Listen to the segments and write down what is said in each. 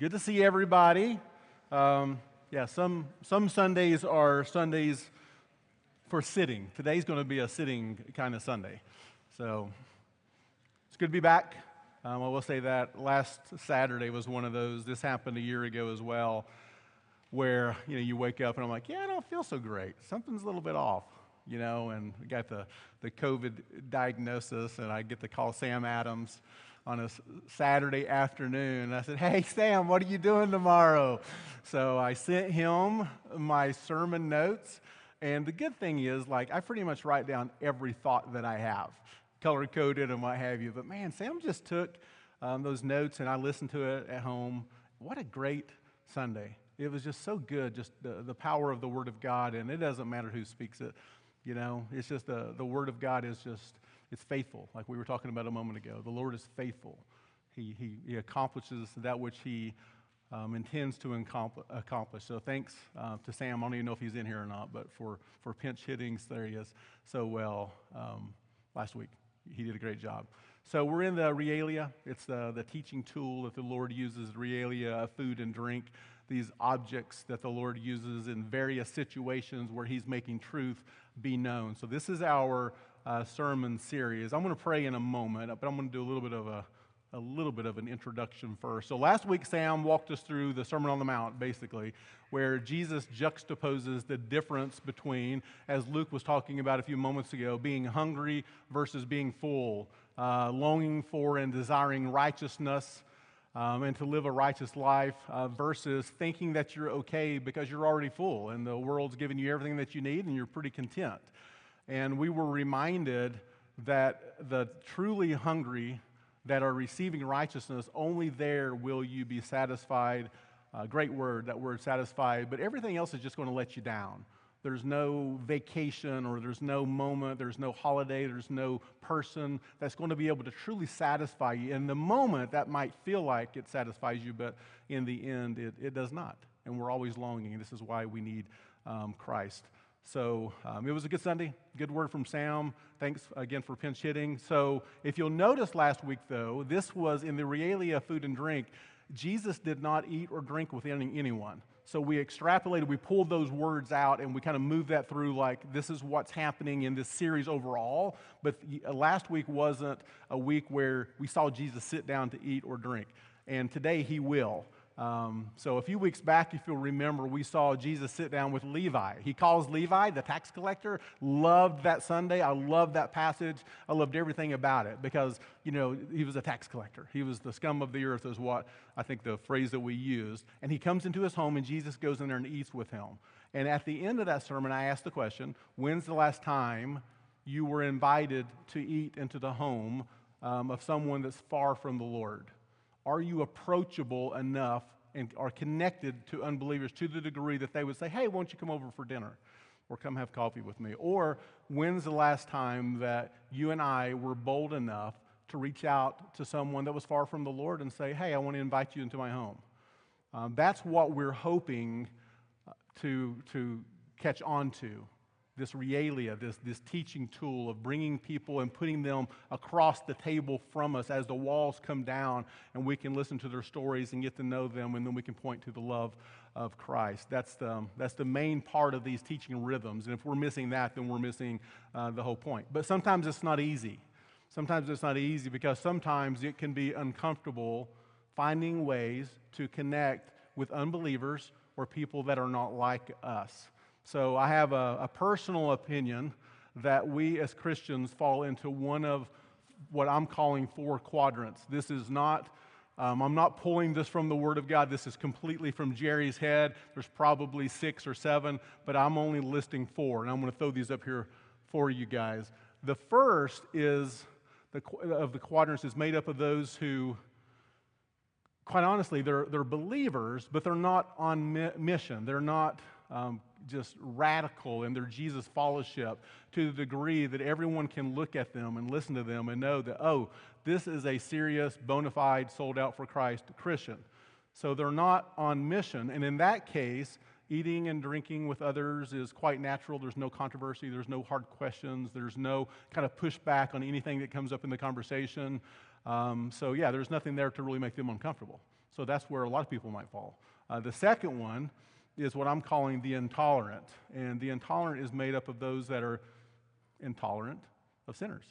Good to see everybody. Um, yeah, some, some Sundays are Sundays for sitting. Today's going to be a sitting kind of Sunday. So it's good to be back. Um, I will say that last Saturday was one of those. This happened a year ago as well, where you know you wake up and I'm like, yeah, I don't feel so great. Something's a little bit off, you know. And I got the the COVID diagnosis, and I get to call Sam Adams on a Saturday afternoon. I said, Hey, Sam, what are you doing tomorrow? So I sent him my sermon notes. And the good thing is, like, I pretty much write down every thought that I have, color coded and what have you. But man, Sam just took um, those notes and I listened to it at home. What a great Sunday. It was just so good, just the, the power of the Word of God. And it doesn't matter who speaks it, you know, it's just the, the Word of God is just it's faithful, like we were talking about a moment ago. The Lord is faithful. He, he, he accomplishes that which he um, intends to accomplish. So thanks uh, to Sam. I don't even know if he's in here or not, but for, for pinch hittings, there he is so well um, last week. He did a great job. So we're in the realia. It's the, the teaching tool that the Lord uses, realia food and drink, these objects that the Lord uses in various situations where he's making truth be known. So this is our uh, sermon series. I'm going to pray in a moment, but I'm going to do a little bit of a, a little bit of an introduction first. So last week, Sam walked us through the Sermon on the Mount, basically, where Jesus juxtaposes the difference between, as Luke was talking about a few moments ago, being hungry versus being full, uh, longing for and desiring righteousness. Um, and to live a righteous life uh, versus thinking that you're okay because you're already full and the world's giving you everything that you need and you're pretty content. And we were reminded that the truly hungry that are receiving righteousness, only there will you be satisfied. Uh, great word, that word satisfied. But everything else is just going to let you down. There's no vacation or there's no moment, there's no holiday, there's no person that's going to be able to truly satisfy you. In the moment, that might feel like it satisfies you, but in the end, it, it does not. And we're always longing. This is why we need um, Christ. So um, it was a good Sunday. Good word from Sam. Thanks again for pinch hitting. So if you'll notice last week, though, this was in the realia food and drink. Jesus did not eat or drink with any, anyone. So we extrapolated, we pulled those words out, and we kind of moved that through like this is what's happening in this series overall. But uh, last week wasn't a week where we saw Jesus sit down to eat or drink. And today he will. Um, so a few weeks back, if you'll remember, we saw Jesus sit down with Levi. He calls Levi the tax collector. Loved that Sunday. I loved that passage. I loved everything about it because, you know, he was a tax collector. He was the scum of the earth, is what I think the phrase that we used. And he comes into his home, and Jesus goes in there and eats with him. And at the end of that sermon, I asked the question when's the last time you were invited to eat into the home um, of someone that's far from the Lord? Are you approachable enough and are connected to unbelievers to the degree that they would say, hey, won't you come over for dinner? Or come have coffee with me? Or when's the last time that you and I were bold enough to reach out to someone that was far from the Lord and say, hey, I want to invite you into my home? Um, that's what we're hoping uh, to, to catch on to this realia, this, this teaching tool of bringing people and putting them across the table from us as the walls come down and we can listen to their stories and get to know them and then we can point to the love of Christ. That's the, that's the main part of these teaching rhythms. And if we're missing that, then we're missing uh, the whole point. But sometimes it's not easy. Sometimes it's not easy because sometimes it can be uncomfortable finding ways to connect with unbelievers or people that are not like us. So I have a, a personal opinion that we as Christians fall into one of what I'm calling four quadrants. This is not, um, I'm not pulling this from the Word of God. This is completely from Jerry's head. There's probably six or seven, but I'm only listing four, and I'm going to throw these up here for you guys. The first is the, of the quadrants is made up of those who, quite honestly, they're, they're believers, but they're not on mi- mission. They're not um, just radical in their Jesus followership to the degree that everyone can look at them and listen to them and know that, oh, this is a serious, bona fide, sold out for Christ Christian. So they're not on mission. And in that case, eating and drinking with others is quite natural. There's no controversy, there's no hard questions, there's no kind of pushback on anything that comes up in the conversation. Um, so, yeah, there's nothing there to really make them uncomfortable. So, that's where a lot of people might fall. Uh, the second one is what I'm calling the intolerant. And the intolerant is made up of those that are intolerant of sinners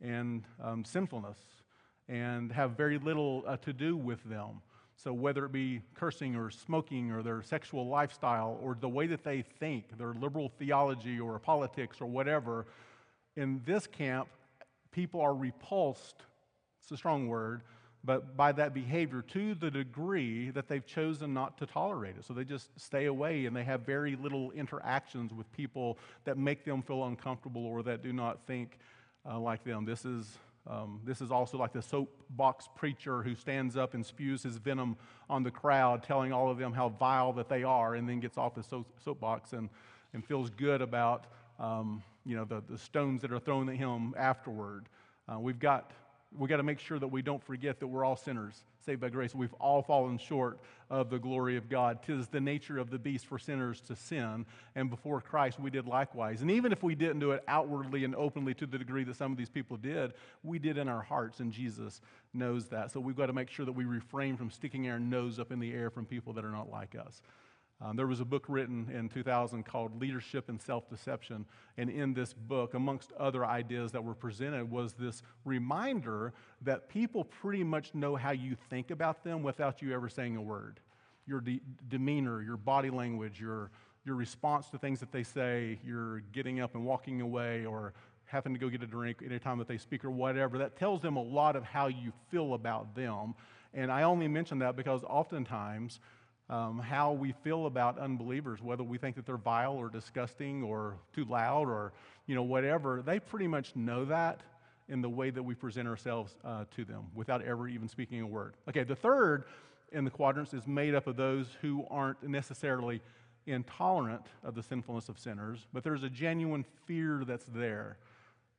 and um, sinfulness and have very little uh, to do with them. So, whether it be cursing or smoking or their sexual lifestyle or the way that they think, their liberal theology or politics or whatever, in this camp, people are repulsed, it's a strong word, but by that behavior to the degree that they've chosen not to tolerate it. So they just stay away and they have very little interactions with people that make them feel uncomfortable or that do not think uh, like them. This is um, this is also like the soapbox preacher who stands up and spews his venom on the crowd, telling all of them how vile that they are, and then gets off his soapbox and, and feels good about um, you know, the, the stones that are thrown at him afterward. Uh, we've got we got to make sure that we don't forget that we're all sinners saved by grace. We've all fallen short of the glory of God. Tis the nature of the beast for sinners to sin, and before Christ we did likewise. And even if we didn't do it outwardly and openly to the degree that some of these people did, we did in our hearts, and Jesus knows that. So we've got to make sure that we refrain from sticking our nose up in the air from people that are not like us. Um, there was a book written in 2000 called Leadership and Self Deception. And in this book, amongst other ideas that were presented, was this reminder that people pretty much know how you think about them without you ever saying a word. Your de- demeanor, your body language, your, your response to things that they say, your getting up and walking away, or having to go get a drink anytime that they speak, or whatever, that tells them a lot of how you feel about them. And I only mention that because oftentimes, um, how we feel about unbelievers, whether we think that they're vile or disgusting or too loud or you know whatever. They pretty much know that in the way that we present ourselves uh, to them without ever even speaking a word. Okay, the third in the quadrants is made up of those who aren't necessarily intolerant of the sinfulness of sinners, but there's a genuine fear that's there.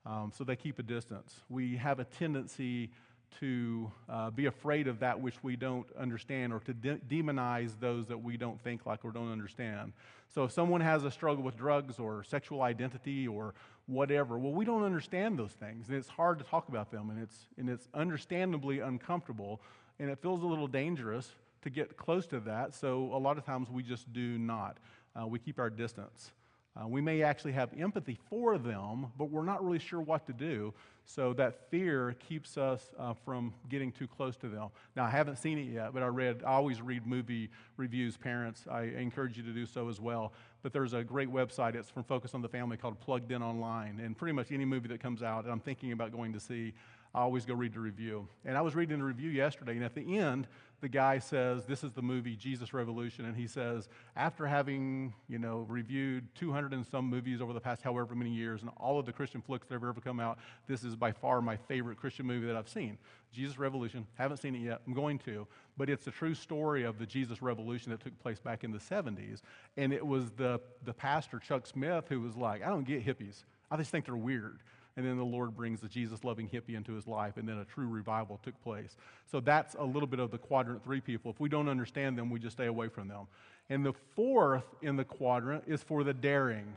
Um, so they keep a distance. We have a tendency to uh, be afraid of that which we don't understand or to de- demonize those that we don't think like or don't understand. So if someone has a struggle with drugs or sexual identity or whatever, well, we don't understand those things, and it's hard to talk about them, and it's, and it's understandably uncomfortable, and it feels a little dangerous to get close to that, so a lot of times we just do not. Uh, we keep our distance. Uh, we may actually have empathy for them, but we're not really sure what to do. So that fear keeps us uh, from getting too close to them. Now, I haven't seen it yet, but I read, I always read movie reviews, parents. I encourage you to do so as well. But there's a great website, it's from Focus on the Family called Plugged In Online. And pretty much any movie that comes out I'm thinking about going to see, I always go read the review. And I was reading the review yesterday, and at the end, the guy says, This is the movie Jesus Revolution. And he says, After having, you know, reviewed 200 and some movies over the past however many years and all of the Christian flicks that have ever come out, this is by far my favorite Christian movie that I've seen. Jesus Revolution. Haven't seen it yet. I'm going to. But it's a true story of the Jesus Revolution that took place back in the 70s. And it was the, the pastor, Chuck Smith, who was like, I don't get hippies. I just think they're weird and then the Lord brings the Jesus loving hippie into his life, and then a true revival took place. So that's a little bit of the quadrant three people. If we don't understand them, we just stay away from them. And the fourth in the quadrant is for the daring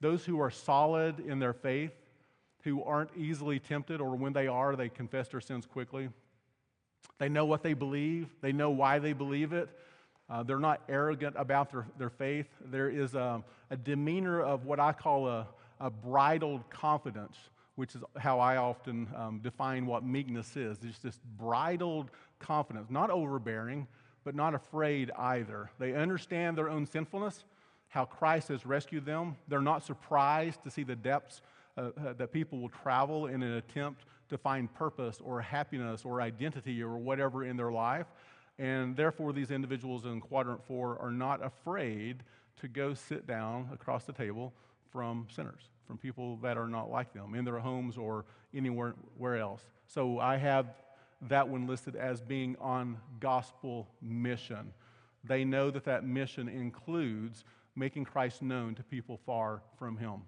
those who are solid in their faith, who aren't easily tempted, or when they are, they confess their sins quickly. They know what they believe, they know why they believe it. Uh, they're not arrogant about their, their faith. There is a, a demeanor of what I call a, a bridled confidence which is how I often um, define what meekness is. It's this bridled confidence, not overbearing, but not afraid either. They understand their own sinfulness, how Christ has rescued them. They're not surprised to see the depths uh, uh, that people will travel in an attempt to find purpose or happiness or identity or whatever in their life. And therefore, these individuals in quadrant four are not afraid to go sit down across the table from sinners from people that are not like them in their homes or anywhere else. So I have that one listed as being on gospel mission. They know that that mission includes making Christ known to people far from Him.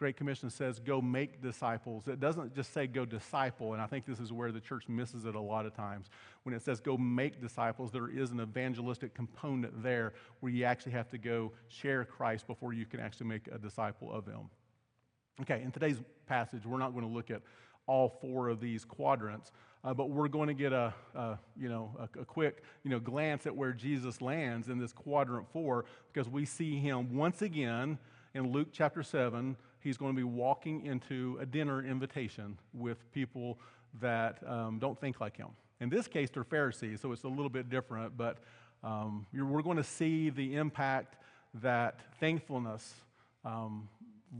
Great Commission says, go make disciples. It doesn't just say go disciple, and I think this is where the church misses it a lot of times. When it says go make disciples, there is an evangelistic component there where you actually have to go share Christ before you can actually make a disciple of them. Okay, in today's passage, we're not going to look at all four of these quadrants, Uh, but we're going to get a, a you know, a, a, quick you know, glance at where Jesus lands in this quadrant four because we see him once again in Luke chapter 7. He's going to be walking into a dinner invitation with people that um, don't think like him. In this case, they're Pharisees, so it's a little bit different, but um, we're going to see the impact that thankfulness, um,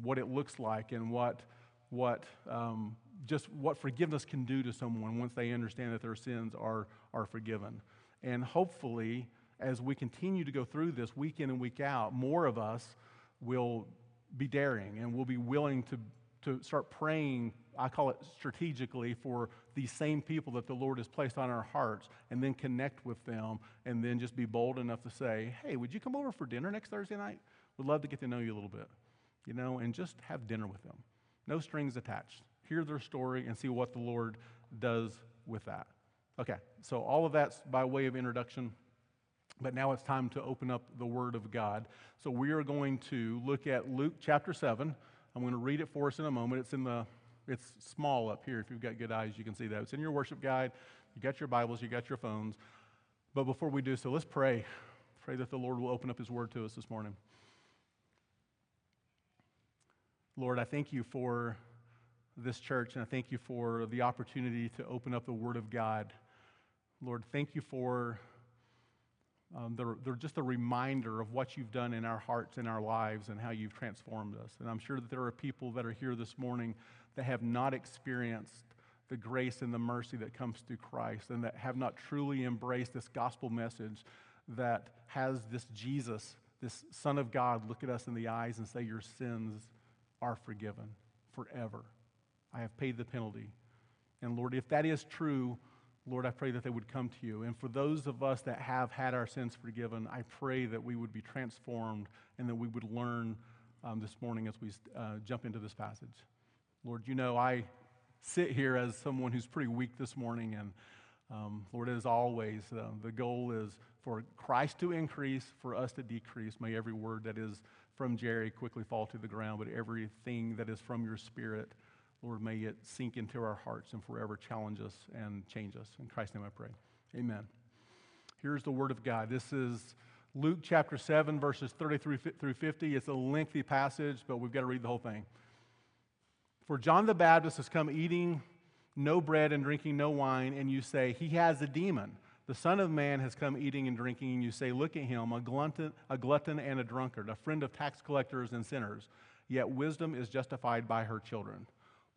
what it looks like, and what, what um, just what forgiveness can do to someone once they understand that their sins are, are forgiven. And hopefully, as we continue to go through this week in and week out, more of us will be daring and we'll be willing to, to start praying, I call it strategically, for these same people that the Lord has placed on our hearts and then connect with them and then just be bold enough to say, hey, would you come over for dinner next Thursday night? We'd love to get to know you a little bit, you know, and just have dinner with them. No strings attached hear their story, and see what the Lord does with that. Okay, so all of that's by way of introduction. But now it's time to open up the Word of God. So we are going to look at Luke chapter 7. I'm going to read it for us in a moment. It's in the it's small up here. If you've got good eyes, you can see that. It's in your worship guide. You got your Bibles, you got your phones. But before we do so, let's pray. Pray that the Lord will open up His Word to us this morning. Lord, I thank you for this church, and I thank you for the opportunity to open up the Word of God. Lord, thank you for um, the, the, just a reminder of what you've done in our hearts and our lives and how you've transformed us. And I'm sure that there are people that are here this morning that have not experienced the grace and the mercy that comes through Christ and that have not truly embraced this gospel message that has this Jesus, this Son of God, look at us in the eyes and say, Your sins are forgiven forever. I have paid the penalty. And Lord, if that is true, Lord, I pray that they would come to you. And for those of us that have had our sins forgiven, I pray that we would be transformed and that we would learn um, this morning as we uh, jump into this passage. Lord, you know, I sit here as someone who's pretty weak this morning. And um, Lord, as always, uh, the goal is for Christ to increase, for us to decrease. May every word that is from Jerry quickly fall to the ground, but everything that is from your spirit Lord, may it sink into our hearts and forever challenge us and change us. In Christ's name I pray. Amen. Here's the word of God. This is Luke chapter 7, verses 33 through 50. It's a lengthy passage, but we've got to read the whole thing. For John the Baptist has come eating no bread and drinking no wine, and you say, He has a demon. The Son of Man has come eating and drinking, and you say, Look at him, a glutton, a glutton and a drunkard, a friend of tax collectors and sinners. Yet wisdom is justified by her children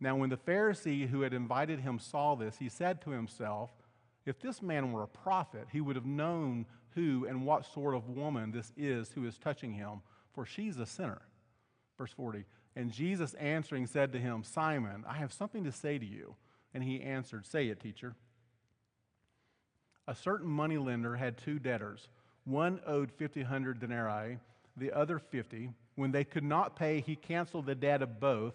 Now, when the Pharisee who had invited him saw this, he said to himself, If this man were a prophet, he would have known who and what sort of woman this is who is touching him, for she's a sinner. Verse 40. And Jesus answering said to him, Simon, I have something to say to you. And he answered, Say it, teacher. A certain moneylender had two debtors. One owed 500 denarii, the other 50. When they could not pay, he canceled the debt of both.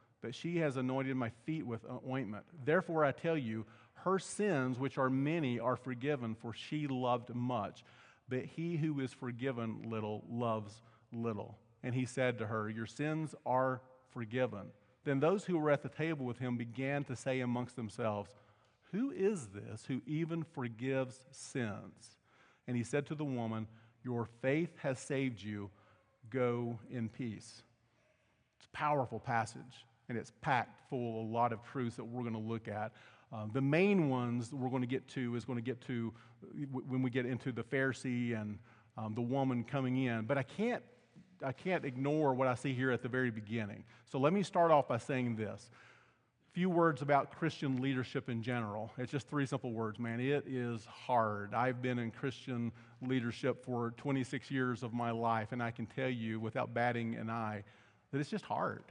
but she has anointed my feet with ointment. Therefore, I tell you, her sins, which are many, are forgiven, for she loved much. But he who is forgiven little loves little. And he said to her, Your sins are forgiven. Then those who were at the table with him began to say amongst themselves, Who is this who even forgives sins? And he said to the woman, Your faith has saved you. Go in peace. It's a powerful passage and it's packed full of a lot of truths that we're going to look at. Um, the main ones we're going to get to is going to get to when we get into the Pharisee and um, the woman coming in. But I can't, I can't ignore what I see here at the very beginning. So let me start off by saying this. Few words about Christian leadership in general. It's just three simple words, man. It is hard. I've been in Christian leadership for 26 years of my life, and I can tell you without batting an eye that it's just hard.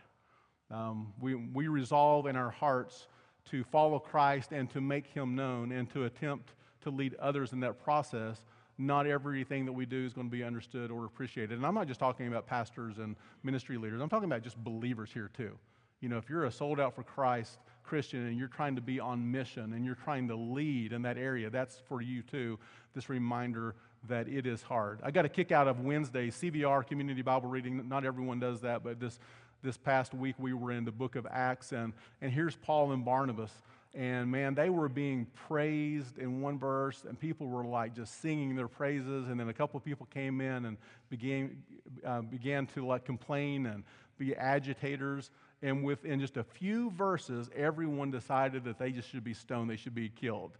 Um, we, we resolve in our hearts to follow Christ and to make him known and to attempt to lead others in that process. Not everything that we do is going to be understood or appreciated. And I'm not just talking about pastors and ministry leaders, I'm talking about just believers here too. You know, if you're a sold out for Christ Christian and you're trying to be on mission and you're trying to lead in that area, that's for you too. This reminder that it is hard. I got a kick out of Wednesday, CBR, Community Bible Reading. Not everyone does that, but this this past week we were in the book of Acts, and, and here's Paul and Barnabas. And man, they were being praised in one verse, and people were like just singing their praises. And then a couple of people came in and began, uh, began to like complain and be agitators. And within just a few verses, everyone decided that they just should be stoned, they should be killed.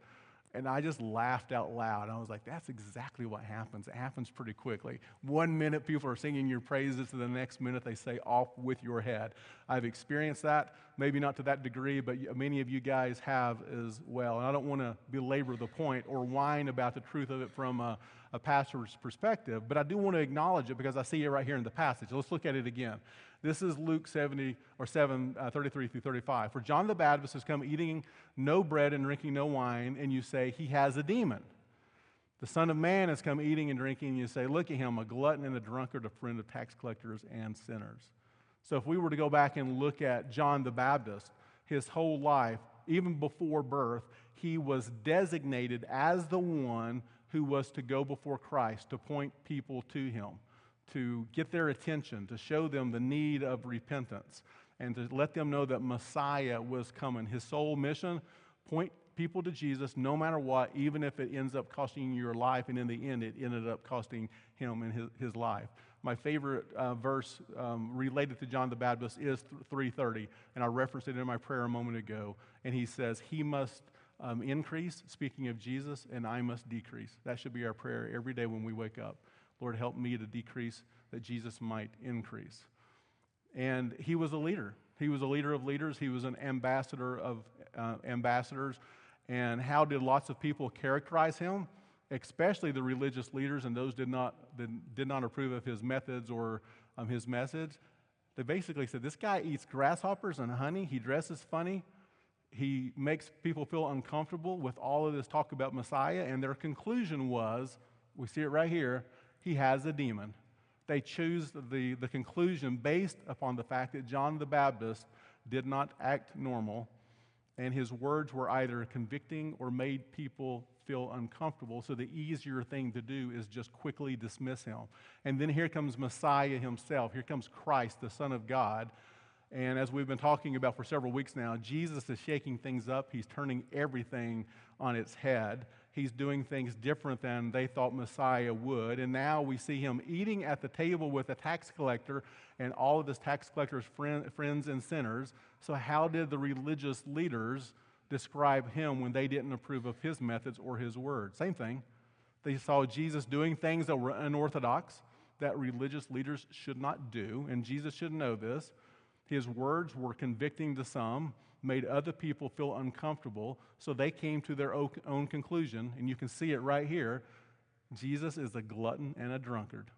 And I just laughed out loud. I was like, that's exactly what happens. It happens pretty quickly. One minute people are singing your praises, to the next minute they say, off with your head. I've experienced that, maybe not to that degree, but many of you guys have as well. And I don't want to belabor the point or whine about the truth of it from a, a pastor's perspective, but I do want to acknowledge it because I see it right here in the passage. Let's look at it again. This is Luke 70 or 7, uh, 33 through 35. For John the Baptist has come eating no bread and drinking no wine, and you say, He has a demon. The Son of Man has come eating and drinking, and you say, Look at him, a glutton and a drunkard, a friend of tax collectors and sinners. So if we were to go back and look at John the Baptist, his whole life, even before birth, he was designated as the one who was to go before Christ to point people to him to get their attention, to show them the need of repentance, and to let them know that Messiah was coming. His sole mission point people to Jesus no matter what, even if it ends up costing you your life, and in the end, it ended up costing him and his, his life. My favorite uh, verse um, related to John the Baptist is 330, and I referenced it in my prayer a moment ago. And he says, He must um, increase, speaking of Jesus, and I must decrease. That should be our prayer every day when we wake up. Lord, help me to decrease that Jesus might increase. And he was a leader. He was a leader of leaders. He was an ambassador of uh, ambassadors. And how did lots of people characterize him? Especially the religious leaders and those did not, did, did not approve of his methods or um, his message. They basically said, This guy eats grasshoppers and honey. He dresses funny. He makes people feel uncomfortable with all of this talk about Messiah. And their conclusion was we see it right here he has a demon. They choose the, the conclusion based upon the fact that John the Baptist did not act normal, and his words were either convicting or made people feel uncomfortable. So the easier thing to do is just quickly dismiss him. And then here comes Messiah himself. Here comes Christ, the Son of God. And as we've been talking about for several weeks now, Jesus is shaking things up. He's turning everything on its head he's doing things different than they thought Messiah would. And now we see him eating at the table with a tax collector and all of his tax collector's friend, friends and sinners. So, how did the religious leaders describe him when they didn't approve of his methods or his words? Same thing. They saw Jesus doing things that were unorthodox that religious leaders should not do, and Jesus should know this. His words were convicting to some made other people feel uncomfortable, so they came to their own conclusion, and you can see it right here Jesus is a glutton and a drunkard.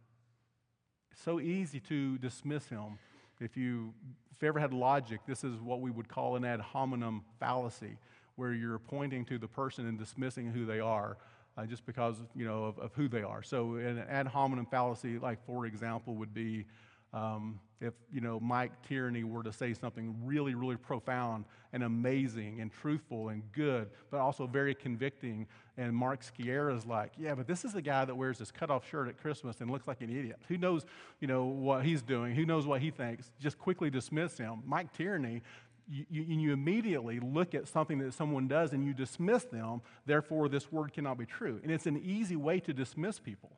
It's so easy to dismiss him. If you, if you ever had logic, this is what we would call an ad hominem fallacy, where you're pointing to the person and dismissing who they are. Uh, just because you know of, of, who they are. So an ad hominem fallacy, like for example, would be um, if you know Mike Tierney were to say something really, really profound and amazing and truthful and good, but also very convicting, and Mark is like, yeah, but this is the guy that wears this cutoff shirt at Christmas and looks like an idiot. Who knows, you know, what he's doing? Who knows what he thinks? Just quickly dismiss him. Mike Tierney. You, you, you immediately look at something that someone does and you dismiss them, therefore, this word cannot be true. And it's an easy way to dismiss people,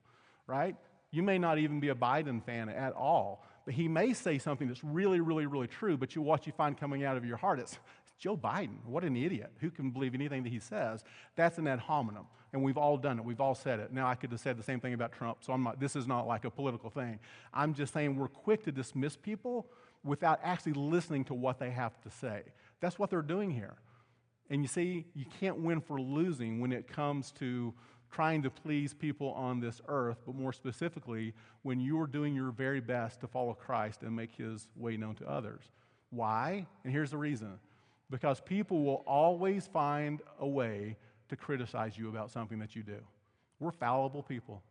right? You may not even be a Biden fan at all, but he may say something that's really, really, really true, but you, what you find coming out of your heart, it's Joe Biden, what an idiot. Who can believe anything that he says? That's an ad hominem. And we've all done it. We've all said it. Now, I could have said the same thing about Trump, so I'm not, this is not like a political thing. I'm just saying we're quick to dismiss people without actually listening to what they have to say. That's what they're doing here. And you see, you can't win for losing when it comes to trying to please people on this earth, but more specifically, when you're doing your very best to follow Christ and make his way known to others. Why? And here's the reason because people will always find a way to criticize you about something that you do. We're fallible people.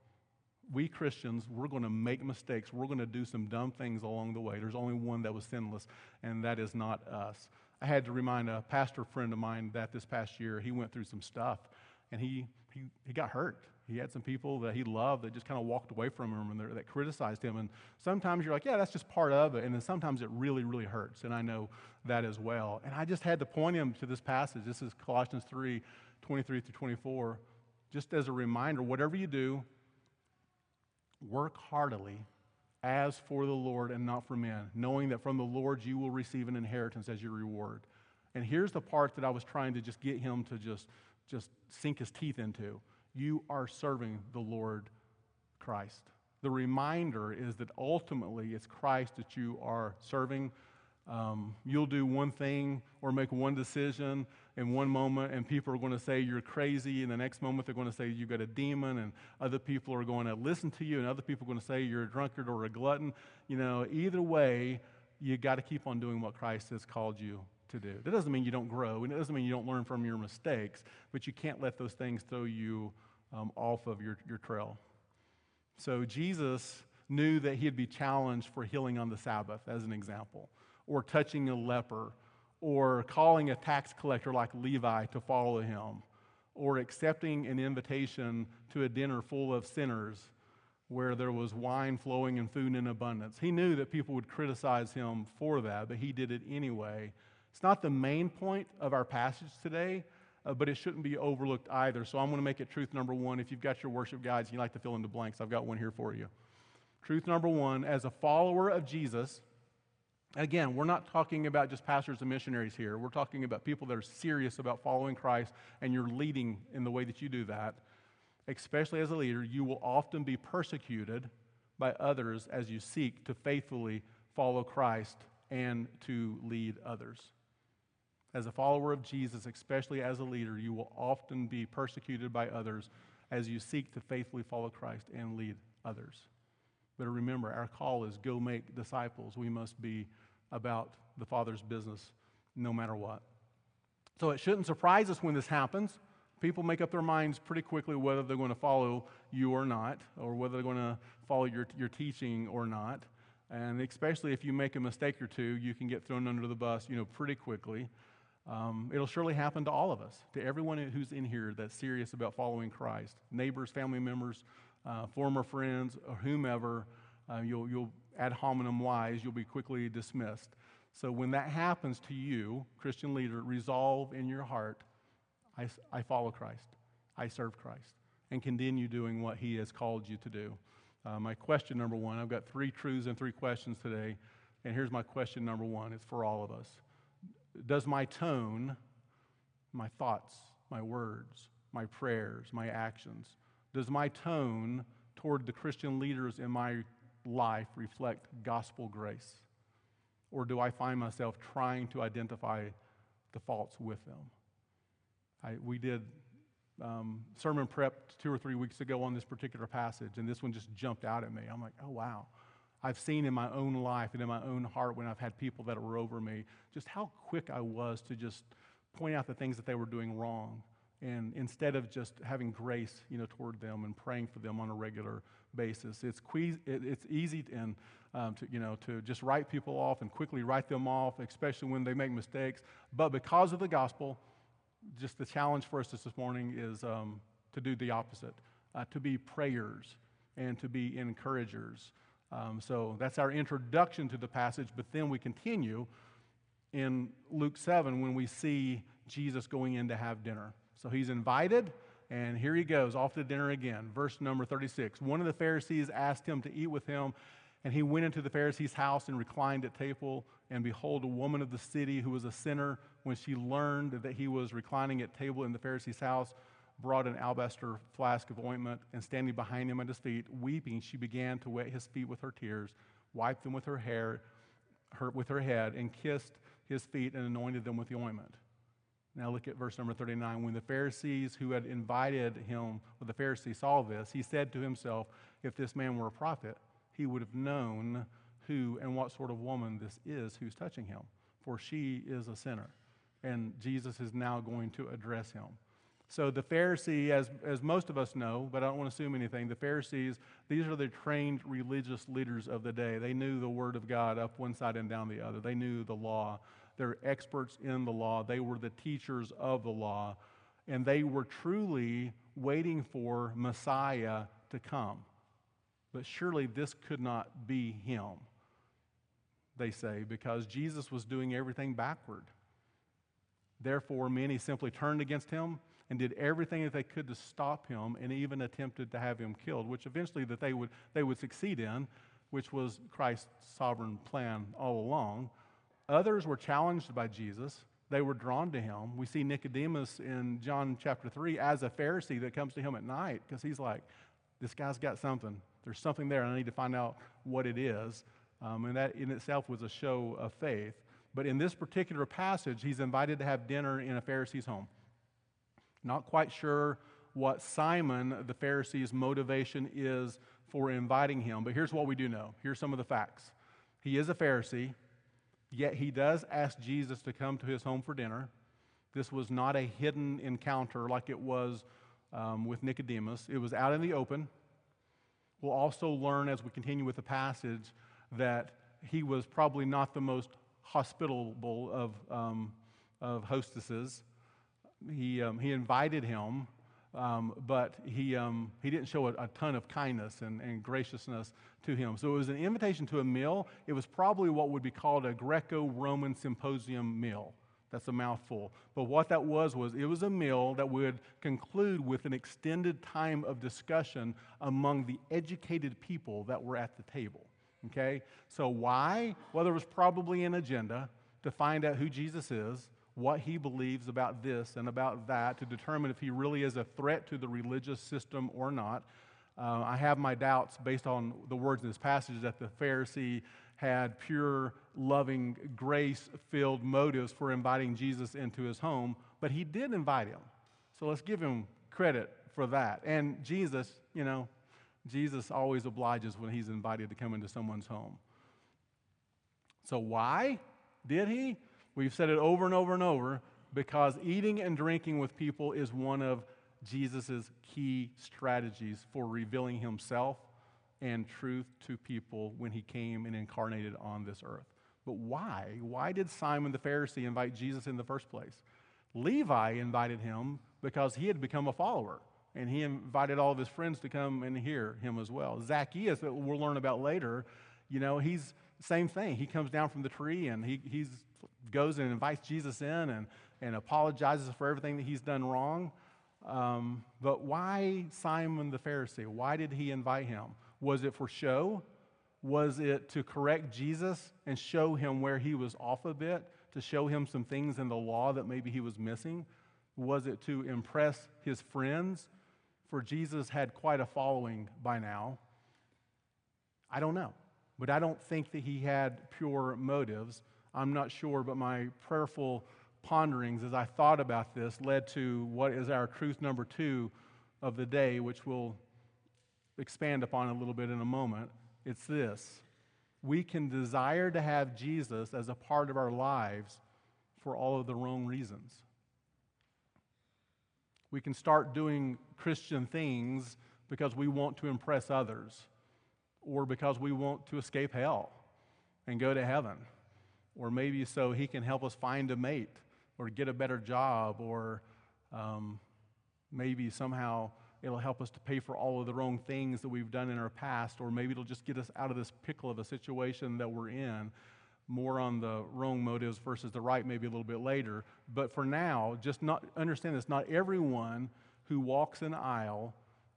We Christians, we're going to make mistakes. We're going to do some dumb things along the way. There's only one that was sinless, and that is not us. I had to remind a pastor friend of mine that this past year he went through some stuff and he, he, he got hurt. He had some people that he loved that just kind of walked away from him and that criticized him. And sometimes you're like, yeah, that's just part of it. And then sometimes it really, really hurts. And I know that as well. And I just had to point him to this passage. This is Colossians 3 23 through 24. Just as a reminder, whatever you do, work heartily as for the Lord and not for men, knowing that from the Lord you will receive an inheritance as your reward. And here's the part that I was trying to just get him to just, just sink his teeth into. You are serving the Lord Christ. The reminder is that ultimately it's Christ that you are serving. Um, you'll do one thing or make one decision in one moment, and people are going to say you're crazy, and the next moment they're going to say you've got a demon, and other people are going to listen to you, and other people are going to say you're a drunkard or a glutton. You know, either way, you got to keep on doing what Christ has called you to do. That doesn't mean you don't grow, and it doesn't mean you don't learn from your mistakes, but you can't let those things throw you um, off of your, your trail. So Jesus knew that he'd be challenged for healing on the Sabbath, as an example, or touching a leper or calling a tax collector like Levi to follow him, or accepting an invitation to a dinner full of sinners where there was wine flowing and food in abundance. He knew that people would criticize him for that, but he did it anyway. It's not the main point of our passage today, uh, but it shouldn't be overlooked either. So I'm going to make it truth number one. If you've got your worship guides and you like to fill in the blanks, I've got one here for you. Truth number one as a follower of Jesus, Again, we're not talking about just pastors and missionaries here. We're talking about people that are serious about following Christ and you're leading in the way that you do that. Especially as a leader, you will often be persecuted by others as you seek to faithfully follow Christ and to lead others. As a follower of Jesus, especially as a leader, you will often be persecuted by others as you seek to faithfully follow Christ and lead others. But remember, our call is go make disciples. We must be about the Father's business no matter what. So it shouldn't surprise us when this happens. People make up their minds pretty quickly whether they're going to follow you or not, or whether they're going to follow your, your teaching or not. And especially if you make a mistake or two, you can get thrown under the bus, you know, pretty quickly. Um, it'll surely happen to all of us, to everyone who's in here that's serious about following Christ. Neighbors, family members, uh, former friends, or whomever, uh, you'll, you'll ad hominem wise, you'll be quickly dismissed. So when that happens to you, Christian leader, resolve in your heart, I, I follow Christ, I serve Christ, and continue doing what he has called you to do. Uh, my question number one, I've got three truths and three questions today, and here's my question number one. It's for all of us. Does my tone, my thoughts, my words, my prayers, my actions, does my tone toward the Christian leaders in my life reflect gospel grace? Or do I find myself trying to identify the faults with them? I, we did um, sermon prep two or three weeks ago on this particular passage, and this one just jumped out at me. I'm like, oh, wow. I've seen in my own life and in my own heart when I've had people that were over me just how quick I was to just point out the things that they were doing wrong and instead of just having grace, you know, toward them and praying for them on a regular basis, it's, que- it's easy and um, to, you know, to just write people off and quickly write them off, especially when they make mistakes. But because of the gospel, just the challenge for us this morning is um, to do the opposite, uh, to be prayers and to be encouragers. Um, so that's our introduction to the passage, but then we continue in Luke 7 when we see Jesus going in to have dinner. So he's invited, and here he goes off to dinner again. Verse number 36. One of the Pharisees asked him to eat with him, And he went into the Pharisee's house and reclined at table. And behold, a woman of the city who was a sinner, when she learned that he was reclining at table in the Pharisee's house, brought an alabaster flask of ointment. And standing behind him at his feet, weeping, she began to wet his feet with her tears, wiped them with her hair, her, with her head, and kissed his feet and anointed them with the ointment. Now look at verse number 39. When the Pharisees who had invited him, when the Pharisee saw this, he said to himself, If this man were a prophet, he would have known who and what sort of woman this is who's touching him, for she is a sinner. And Jesus is now going to address him. So the Pharisee, as, as most of us know, but I don't want to assume anything, the Pharisees, these are the trained religious leaders of the day. They knew the Word of God up one side and down the other, they knew the law. They're experts in the law, they were the teachers of the law, and they were truly waiting for Messiah to come. But surely this could not be him, they say, because Jesus was doing everything backward. Therefore, many simply turned against him and did everything that they could to stop him and even attempted to have him killed, which eventually that they would, they would succeed in, which was Christ's sovereign plan all along. Others were challenged by Jesus. They were drawn to him. We see Nicodemus in John chapter 3 as a Pharisee that comes to him at night because he's like, this guy's got something. There's something there, and I need to find out what it is. Um, and that in itself was a show of faith. But in this particular passage, he's invited to have dinner in a Pharisee's home. Not quite sure what Simon, the Pharisee's motivation is for inviting him, but here's what we do know. Here's some of the facts. He is a Pharisee, yet he does ask Jesus to come to his home for dinner. This was not a hidden encounter like it was um, with Nicodemus, it was out in the open. We'll also learn as we continue with the passage that he was probably not the most hospitable of, um, of hostesses. He, um, he invited him, um, but he, um, he didn't show a, a, ton of kindness and, and graciousness to him. So it was an invitation to a meal. It was probably what would be called a Greco Roman symposium meal. That's a mouthful. But what that was, was it was a meal that would conclude with an extended time of discussion among the educated people that were at the table. Okay? So, why? Well, there was probably an agenda to find out who Jesus is, what he believes about this and about that, to determine if he really is a threat to the religious system or not. Uh, I have my doubts based on the words in this passage that the Pharisee had pure, loving, grace filled motives for inviting Jesus into his home, but he did invite him. So let's give him credit for that. And Jesus, you know, Jesus always obliges when he's invited to come into someone's home. So why did he? We've said it over and over and over because eating and drinking with people is one of Jesus' key strategies for revealing himself and truth to people when he came and incarnated on this earth. But why? Why did Simon the Pharisee invite Jesus in the first place? Levi invited him because he had become a follower, and he invited all of his friends to come and hear him as well. Zacchaeus, that we'll learn about later, you know, he's same thing. He comes down from the tree and he he's, goes and invites Jesus in and, and apologizes for everything that he's done wrong. Um, but why Simon the Pharisee? Why did he invite him? Was it for show? Was it to correct Jesus and show him where he was off a bit, to show him some things in the law that maybe he was missing? Was it to impress his friends? For Jesus had quite a following by now. I don't know. But I don't think that he had pure motives. I'm not sure, but my prayerful ponderings as I thought about this led to what is our truth number two of the day, which we'll expand upon a little bit in a moment. It's this we can desire to have Jesus as a part of our lives for all of the wrong reasons. We can start doing Christian things because we want to impress others or because we want to escape hell and go to heaven, or maybe so he can help us find a mate or get a better job, or um, maybe somehow it'll help us to pay for all of the wrong things that we've done in our past, or maybe it'll just get us out of this pickle of a situation that we're in. More on the wrong motives versus the right, maybe a little bit later. But for now, just not understand this: not everyone who walks an aisle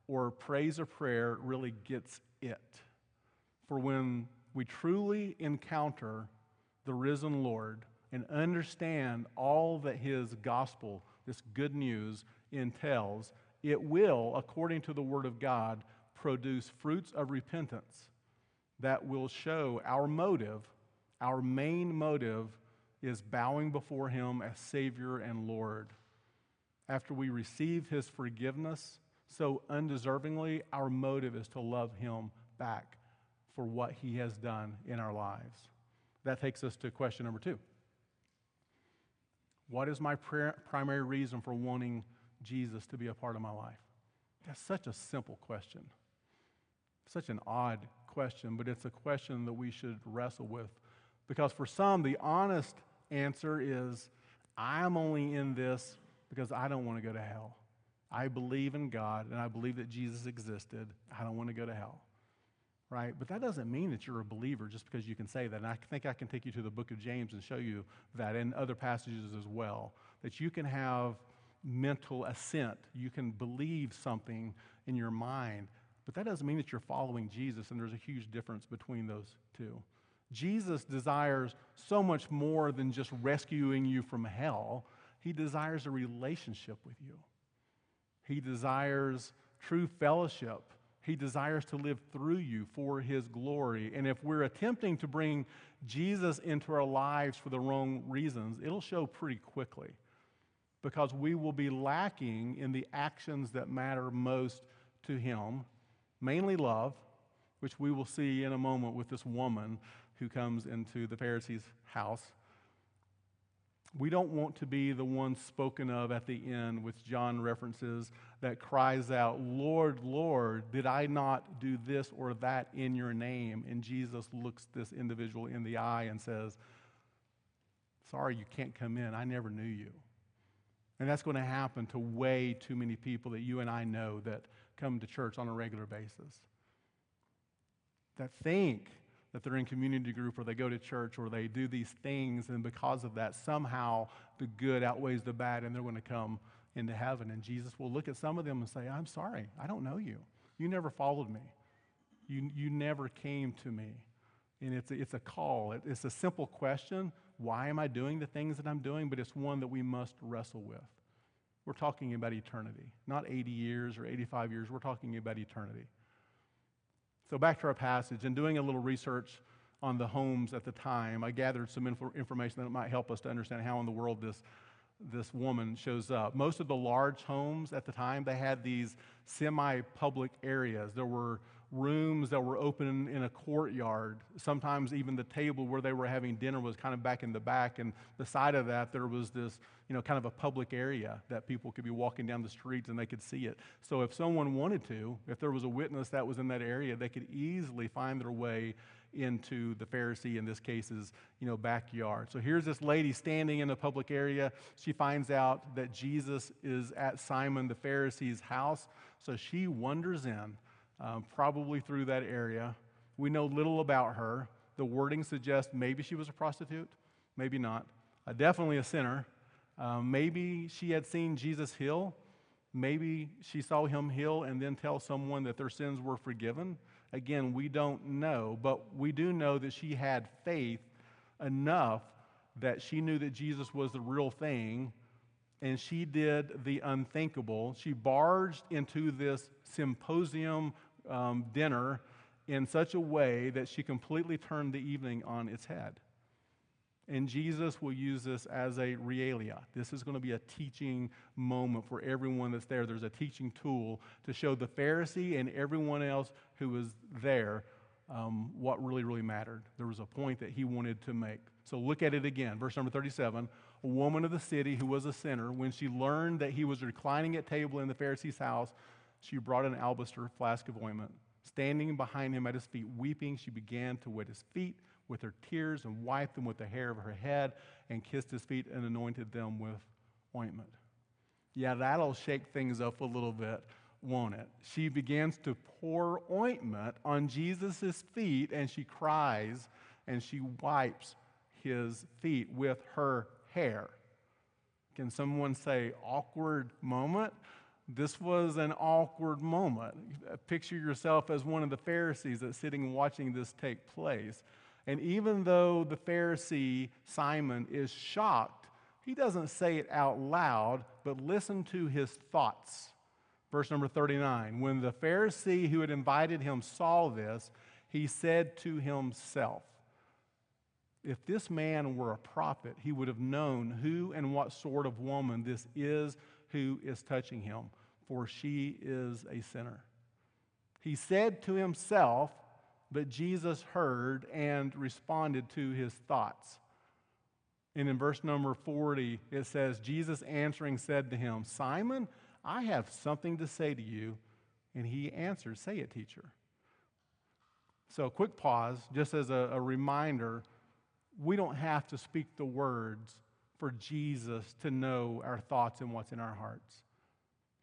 or prays a prayer really gets it. For when we truly encounter the risen Lord and understand all that his gospel, this good news, entails, it will, according to the Word of God, produce fruits of repentance that will show our motive, our main motive is bowing before Him as Savior and Lord. After we receive His forgiveness so undeservingly, our motive is to love Him back for what He has done in our lives. That takes us to question number two. What is my primary reason for wanting Jesus to be a part of my life? That's such a simple question. Such an odd question, but it's a question that we should wrestle with. Because for some, the honest answer is I'm only in this because I don't want to go to hell. I believe in God and I believe that Jesus existed. I don't want to go to hell. Right? But that doesn't mean that you're a believer just because you can say that. And I think I can take you to the book of James and show you that and other passages as well. That you can have mental assent. You can believe something in your mind. But that doesn't mean that you're following Jesus, and there's a huge difference between those two. Jesus desires so much more than just rescuing you from hell, He desires a relationship with you. He desires true fellowship. He desires to live through you for His glory. And if we're attempting to bring Jesus into our lives for the wrong reasons, it'll show pretty quickly because we will be lacking in the actions that matter most to Him, mainly love, which we will see in a moment with this woman who comes into the Pharisee's house. We don't want to be the one spoken of at the end, which John references, that cries out, Lord, Lord, did I not do this or that in your name? And Jesus looks this individual in the eye and says, Sorry, you can't come in. I never knew you. And that's going to happen to way too many people that you and I know that come to church on a regular basis. That think that they're in community group or they go to church or they do these things, and because of that, somehow the good outweighs the bad and they're going to come into heaven. And Jesus will look at some of them and say, I'm sorry, I don't know you. You never followed me, you, you never came to me. And it's a, it's a call, it's a simple question. Why am I doing the things that I'm doing? But it's one that we must wrestle with. We're talking about eternity, not 80 years or 85 years. We're talking about eternity. So, back to our passage, and doing a little research on the homes at the time, I gathered some info- information that might help us to understand how in the world this, this woman shows up. Most of the large homes at the time, they had these semi public areas. There were rooms that were open in a courtyard. Sometimes even the table where they were having dinner was kind of back in the back, and the side of that there was this, you know, kind of a public area that people could be walking down the streets and they could see it. So if someone wanted to, if there was a witness that was in that area, they could easily find their way into the Pharisee, in this case's, you know, backyard. So here's this lady standing in a public area. She finds out that Jesus is at Simon the Pharisee's house. So she wanders in um, probably through that area. We know little about her. The wording suggests maybe she was a prostitute, maybe not. Uh, definitely a sinner. Um, maybe she had seen Jesus heal. Maybe she saw him heal and then tell someone that their sins were forgiven. Again, we don't know, but we do know that she had faith enough that she knew that Jesus was the real thing and she did the unthinkable. She barged into this symposium um, dinner in such a way that she completely turned the evening on its head. And Jesus will use this as a realia. This is going to be a teaching moment for everyone that's there. There's a teaching tool to show the Pharisee and everyone else who was there um, what really, really mattered. There was a point that he wanted to make. So look at it again. Verse number 37 A woman of the city who was a sinner, when she learned that he was reclining at table in the Pharisee's house, she brought an alabaster flask of ointment. Standing behind him at his feet, weeping, she began to wet his feet with her tears and wiped them with the hair of her head and kissed his feet and anointed them with ointment. Yeah, that'll shake things up a little bit, won't it? She begins to pour ointment on Jesus' feet and she cries and she wipes his feet with her hair. Can someone say awkward moment? This was an awkward moment. Picture yourself as one of the Pharisees that's sitting and watching this take place. And even though the Pharisee, Simon, is shocked, he doesn't say it out loud, but listen to his thoughts. Verse number 39 When the Pharisee who had invited him saw this, he said to himself, If this man were a prophet, he would have known who and what sort of woman this is who is touching him, for she is a sinner. He said to himself, but Jesus heard and responded to his thoughts. And in verse number 40, it says, Jesus answering said to him, Simon, I have something to say to you. And he answered, Say it, teacher. So, a quick pause, just as a, a reminder we don't have to speak the words for Jesus to know our thoughts and what's in our hearts.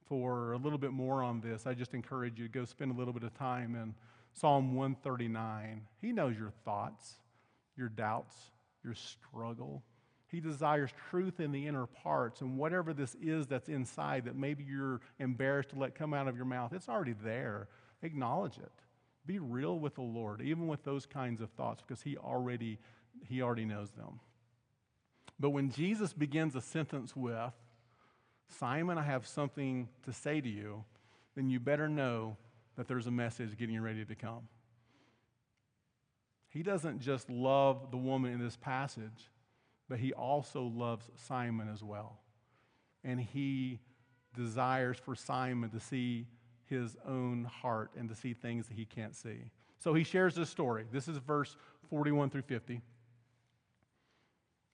For a little bit more on this, I just encourage you to go spend a little bit of time in Psalm 139. He knows your thoughts, your doubts, your struggle. He desires truth in the inner parts, and whatever this is that's inside that maybe you're embarrassed to let come out of your mouth, it's already there. Acknowledge it. Be real with the Lord, even with those kinds of thoughts, because He already, he already knows them. But when Jesus begins a sentence with, Simon, I have something to say to you, then you better know that there's a message getting ready to come. He doesn't just love the woman in this passage, but he also loves Simon as well. And he desires for Simon to see his own heart and to see things that he can't see. So he shares this story. This is verse 41 through 50.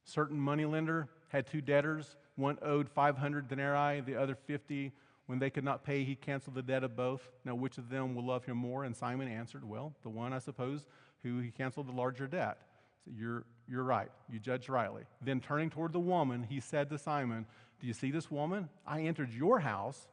Certain moneylender had two debtors. One owed 500 denarii, the other 50. When they could not pay, he canceled the debt of both. Now, which of them will love him more? And Simon answered, Well, the one, I suppose, who he canceled the larger debt. So you're, you're right. You judged rightly. Then turning toward the woman, he said to Simon, Do you see this woman? I entered your house.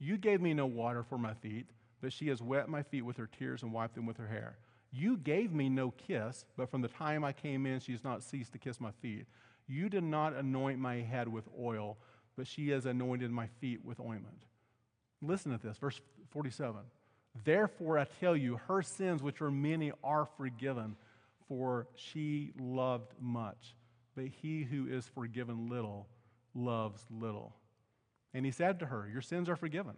You gave me no water for my feet, but she has wet my feet with her tears and wiped them with her hair. You gave me no kiss, but from the time I came in, she has not ceased to kiss my feet. You did not anoint my head with oil, but she has anointed my feet with ointment. Listen to this, verse 47. Therefore, I tell you, her sins, which are many, are forgiven, for she loved much. But he who is forgiven little loves little. And he said to her, Your sins are forgiven.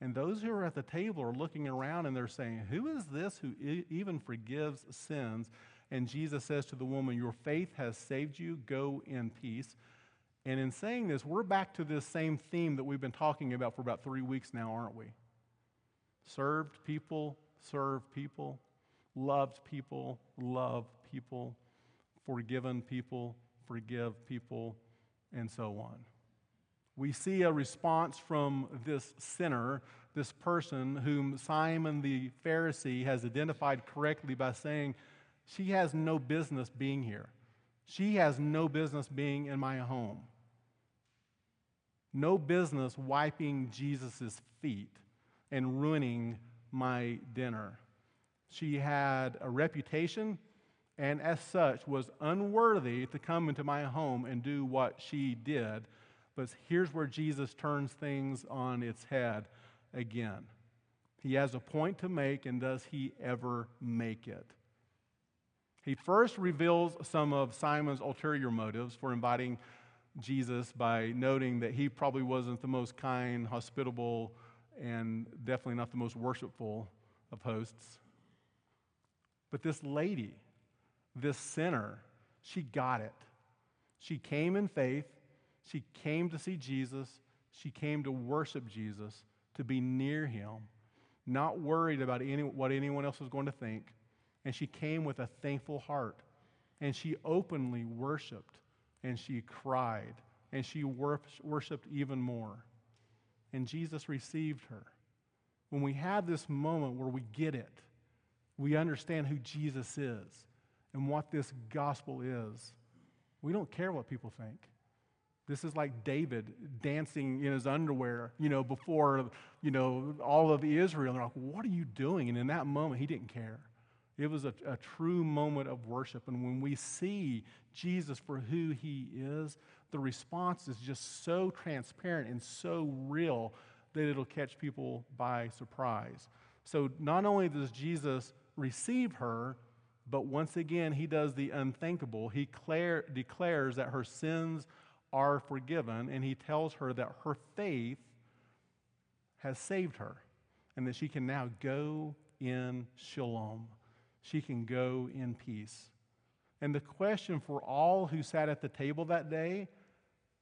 And those who are at the table are looking around and they're saying, Who is this who even forgives sins? And Jesus says to the woman, Your faith has saved you. Go in peace. And in saying this, we're back to this same theme that we've been talking about for about three weeks now, aren't we? Served people, serve people, loved people, love people, forgiven people, forgive people, and so on. We see a response from this sinner, this person whom Simon the Pharisee has identified correctly by saying, She has no business being here. She has no business being in my home no business wiping Jesus' feet and ruining my dinner. She had a reputation and, as such, was unworthy to come into my home and do what she did. But here's where Jesus turns things on its head again. He has a point to make, and does he ever make it? He first reveals some of Simon's ulterior motives for inviting Jesus by noting that he probably wasn't the most kind, hospitable, and definitely not the most worshipful of hosts. But this lady, this sinner, she got it. She came in faith. She came to see Jesus. She came to worship Jesus, to be near him, not worried about any, what anyone else was going to think. And she came with a thankful heart. And she openly worshiped and she cried and she worshiped even more. And Jesus received her. When we have this moment where we get it, we understand who Jesus is and what this gospel is, we don't care what people think. This is like David dancing in his underwear, you know, before, you know, all of Israel. They're like, what are you doing? And in that moment, he didn't care. It was a, a true moment of worship. And when we see Jesus for who he is, the response is just so transparent and so real that it'll catch people by surprise. So not only does Jesus receive her, but once again, he does the unthinkable. He declare, declares that her sins are forgiven, and he tells her that her faith has saved her and that she can now go in shalom. She can go in peace. And the question for all who sat at the table that day,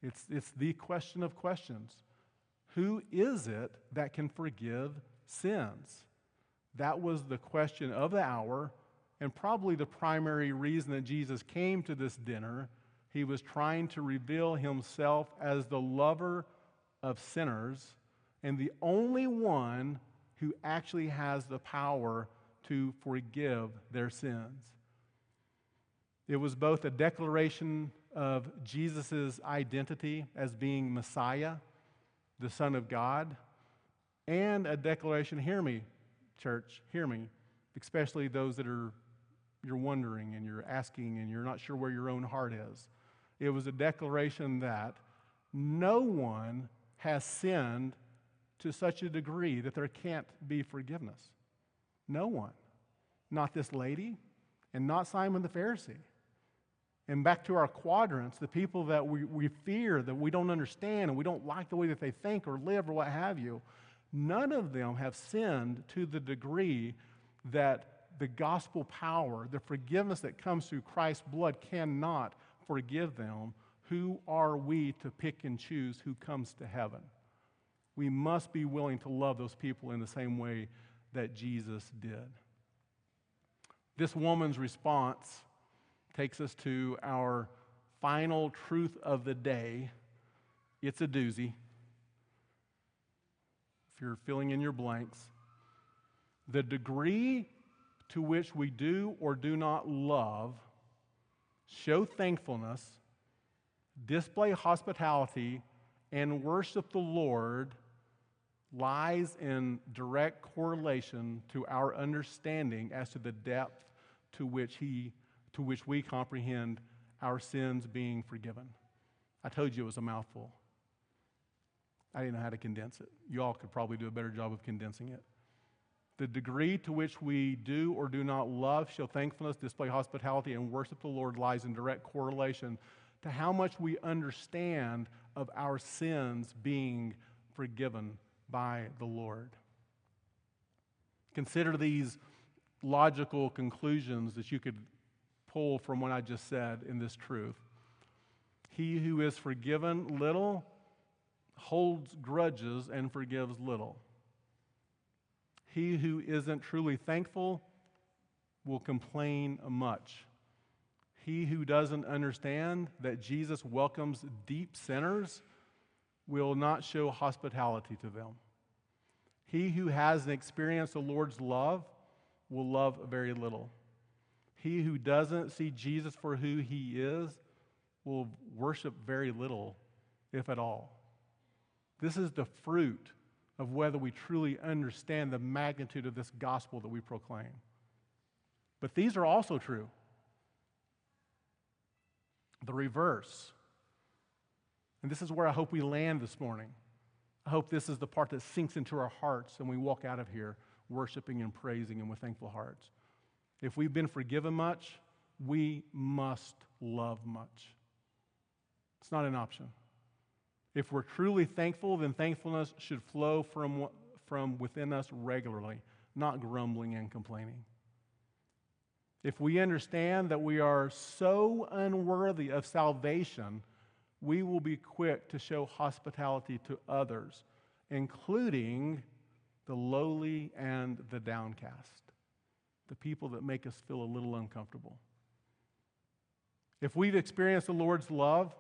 it's, it's the question of questions. Who is it that can forgive sins? That was the question of the hour, and probably the primary reason that Jesus came to this dinner. He was trying to reveal himself as the lover of sinners and the only one who actually has the power to forgive their sins. It was both a declaration of Jesus' identity as being Messiah, the Son of God, and a declaration, hear me, church, hear me, especially those that are you're wondering and you're asking and you're not sure where your own heart is. It was a declaration that no one has sinned to such a degree that there can't be forgiveness. No one. Not this lady, and not Simon the Pharisee. And back to our quadrants, the people that we, we fear, that we don't understand, and we don't like the way that they think or live or what have you, none of them have sinned to the degree that the gospel power, the forgiveness that comes through Christ's blood cannot forgive them. Who are we to pick and choose who comes to heaven? We must be willing to love those people in the same way that Jesus did. This woman's response takes us to our final truth of the day. It's a doozy. If you're filling in your blanks, the degree to which we do or do not love, show thankfulness, display hospitality, and worship the Lord lies in direct correlation to our understanding as to the depth to which he to which we comprehend our sins being forgiven. I told you it was a mouthful. I didn't know how to condense it. You all could probably do a better job of condensing it. The degree to which we do or do not love, show thankfulness, display hospitality, and worship the Lord lies in direct correlation to how much we understand of our sins being forgiven by the Lord. Consider these logical conclusions that you could pull from what I just said in this truth. He who is forgiven little holds grudges and forgives little. He who isn't truly thankful will complain much. He who doesn't understand that Jesus welcomes deep sinners will not show hospitality to them. He who hasn't experienced the Lord's love will love very little. He who doesn't see Jesus for who he is will worship very little, if at all. This is the fruit of whether we truly understand the magnitude of this gospel that we proclaim. But these are also true. The reverse. And this is where I hope we land this morning. I hope this is the part that sinks into our hearts and we walk out of here worshiping and praising and with thankful hearts. If we've been forgiven much, we must love much. It's not an option. If we're truly thankful, then thankfulness should flow from, from within us regularly, not grumbling and complaining. If we understand that we are so unworthy of salvation, we will be quick to show hospitality to others, including the lowly and the downcast, the people that make us feel a little uncomfortable. If we've experienced the Lord's love,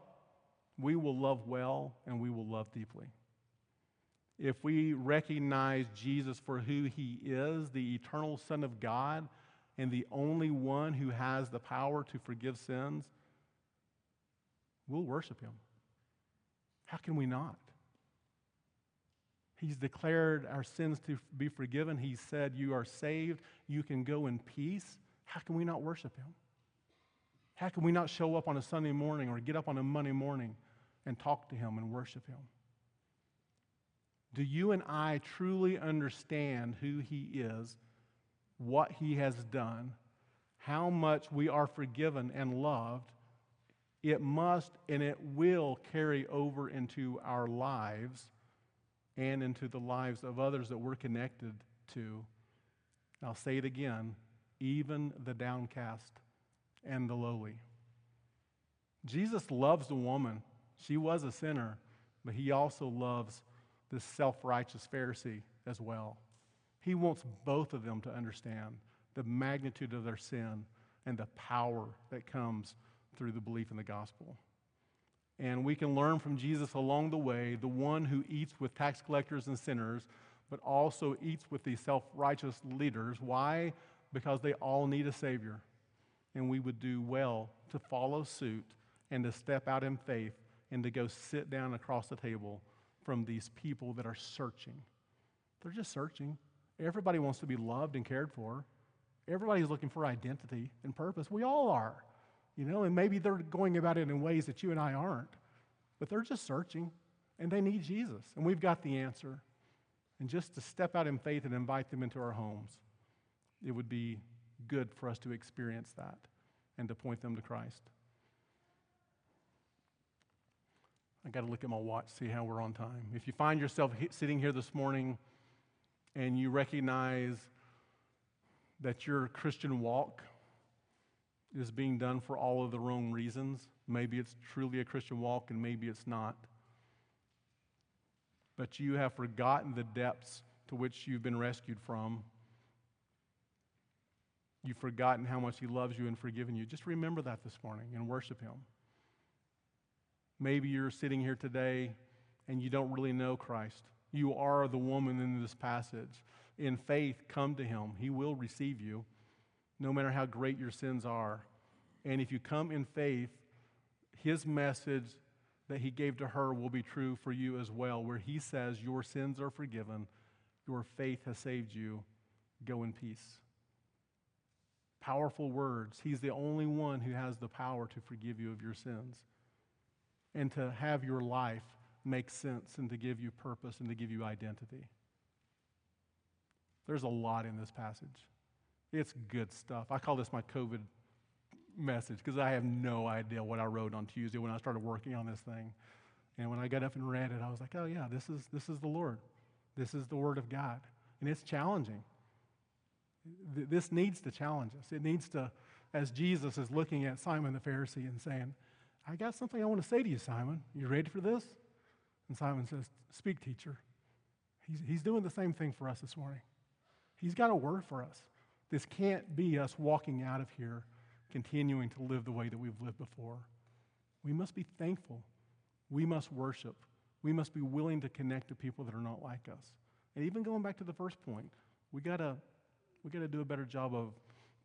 we will love well and we will love deeply. If we recognize Jesus for who he is, the eternal Son of God, and the only one who has the power to forgive sins, we'll worship him. How can we not? He's declared our sins to be forgiven. He said, You are saved. You can go in peace. How can we not worship him? How can we not show up on a Sunday morning or get up on a Monday morning and talk to him and worship him? Do you and I truly understand who He is, what He has done, how much we are forgiven and loved? It must and it will carry over into our lives and into the lives of others that we're connected to. I'll say it again even the downcast and the lowly. Jesus loves the woman. She was a sinner, but he also loves this self righteous Pharisee as well. He wants both of them to understand the magnitude of their sin and the power that comes through the belief in the gospel. And we can learn from Jesus along the way, the one who eats with tax collectors and sinners, but also eats with these self righteous leaders. Why? Because they all need a Savior. And we would do well to follow suit and to step out in faith and to go sit down across the table from these people that are searching. They're just searching. Everybody wants to be loved and cared for. Everybody's looking for identity and purpose. We all are, you know, and maybe they're going about it in ways that you and I aren't, but they're just searching and they need Jesus, and we've got the answer. And just to step out in faith and invite them into our homes, it would be good for us to experience that and to point them to Christ. I got to look at my watch, see how we're on time. If you find yourself sitting here this morning and you recognize that your Christian walk is being done for all of the wrong reasons, maybe it's truly a Christian walk and maybe it's not, but you have forgotten the depths to which you've been rescued from. You've forgotten how much He loves you and forgiven you. Just remember that this morning and worship Him. Maybe you're sitting here today and you don't really know Christ. You are the woman in this passage. In faith, come to him. He will receive you, no matter how great your sins are. And if you come in faith, his message that he gave to her will be true for you as well, where he says, Your sins are forgiven, your faith has saved you. Go in peace. Powerful words. He's the only one who has the power to forgive you of your sins and to have your life make sense and to give you purpose and to give you identity. There's a lot in this passage. It's good stuff. I call this my COVID message because I have no idea what I wrote on Tuesday when I started working on this thing. And when I got up and read it, I was like, oh, yeah, this is, this is the Lord. This is the Word of God. And it's challenging. This needs to challenge us. It needs to, as Jesus is looking at Simon the Pharisee and saying, I got something I want to say to you, Simon. You ready for this? And Simon says, Speak, teacher. He's, he's doing the same thing for us this morning. He's got a word for us. This can't be us walking out of here continuing to live the way that we've lived before. We must be thankful. We must worship. We must be willing to connect to people that are not like us. And even going back to the first point, we gotta we gotta do a better job of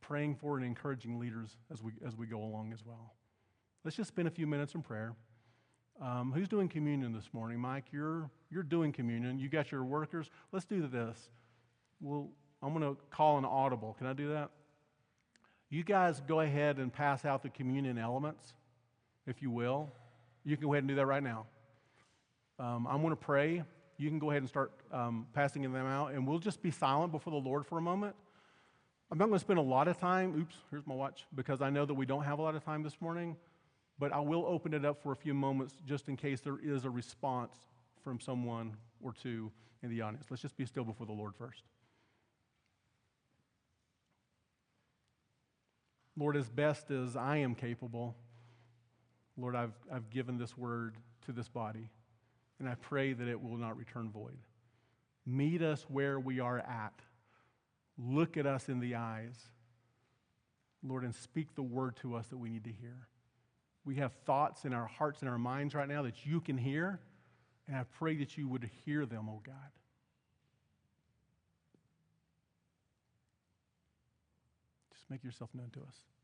praying for and encouraging leaders as we as we go along as well. Let's just spend a few minutes in prayer. Um, who's doing communion this morning? Mike, you're, you're doing communion. You got your workers. Let's do this. Well, I'm going to call an audible. Can I do that? You guys go ahead and pass out the communion elements, if you will. You can go ahead and do that right now. Um, I'm going to pray. You can go ahead and start um, passing them out, and we'll just be silent before the Lord for a moment. I'm not going to spend a lot of time. Oops, here's my watch, because I know that we don't have a lot of time this morning but I will open it up for a few moments just in case there is a response from someone or two in the audience. Let's just be still before the Lord first. Lord, as best as I am capable, Lord, I've, I've given this word to this body, and I pray that it will not return void. Meet us where we are at. Look at us in the eyes, Lord, and speak the word to us that we need to hear. We have thoughts in our hearts and our minds right now that you can hear, and I pray that you would hear them, oh God. Make yourself known to us.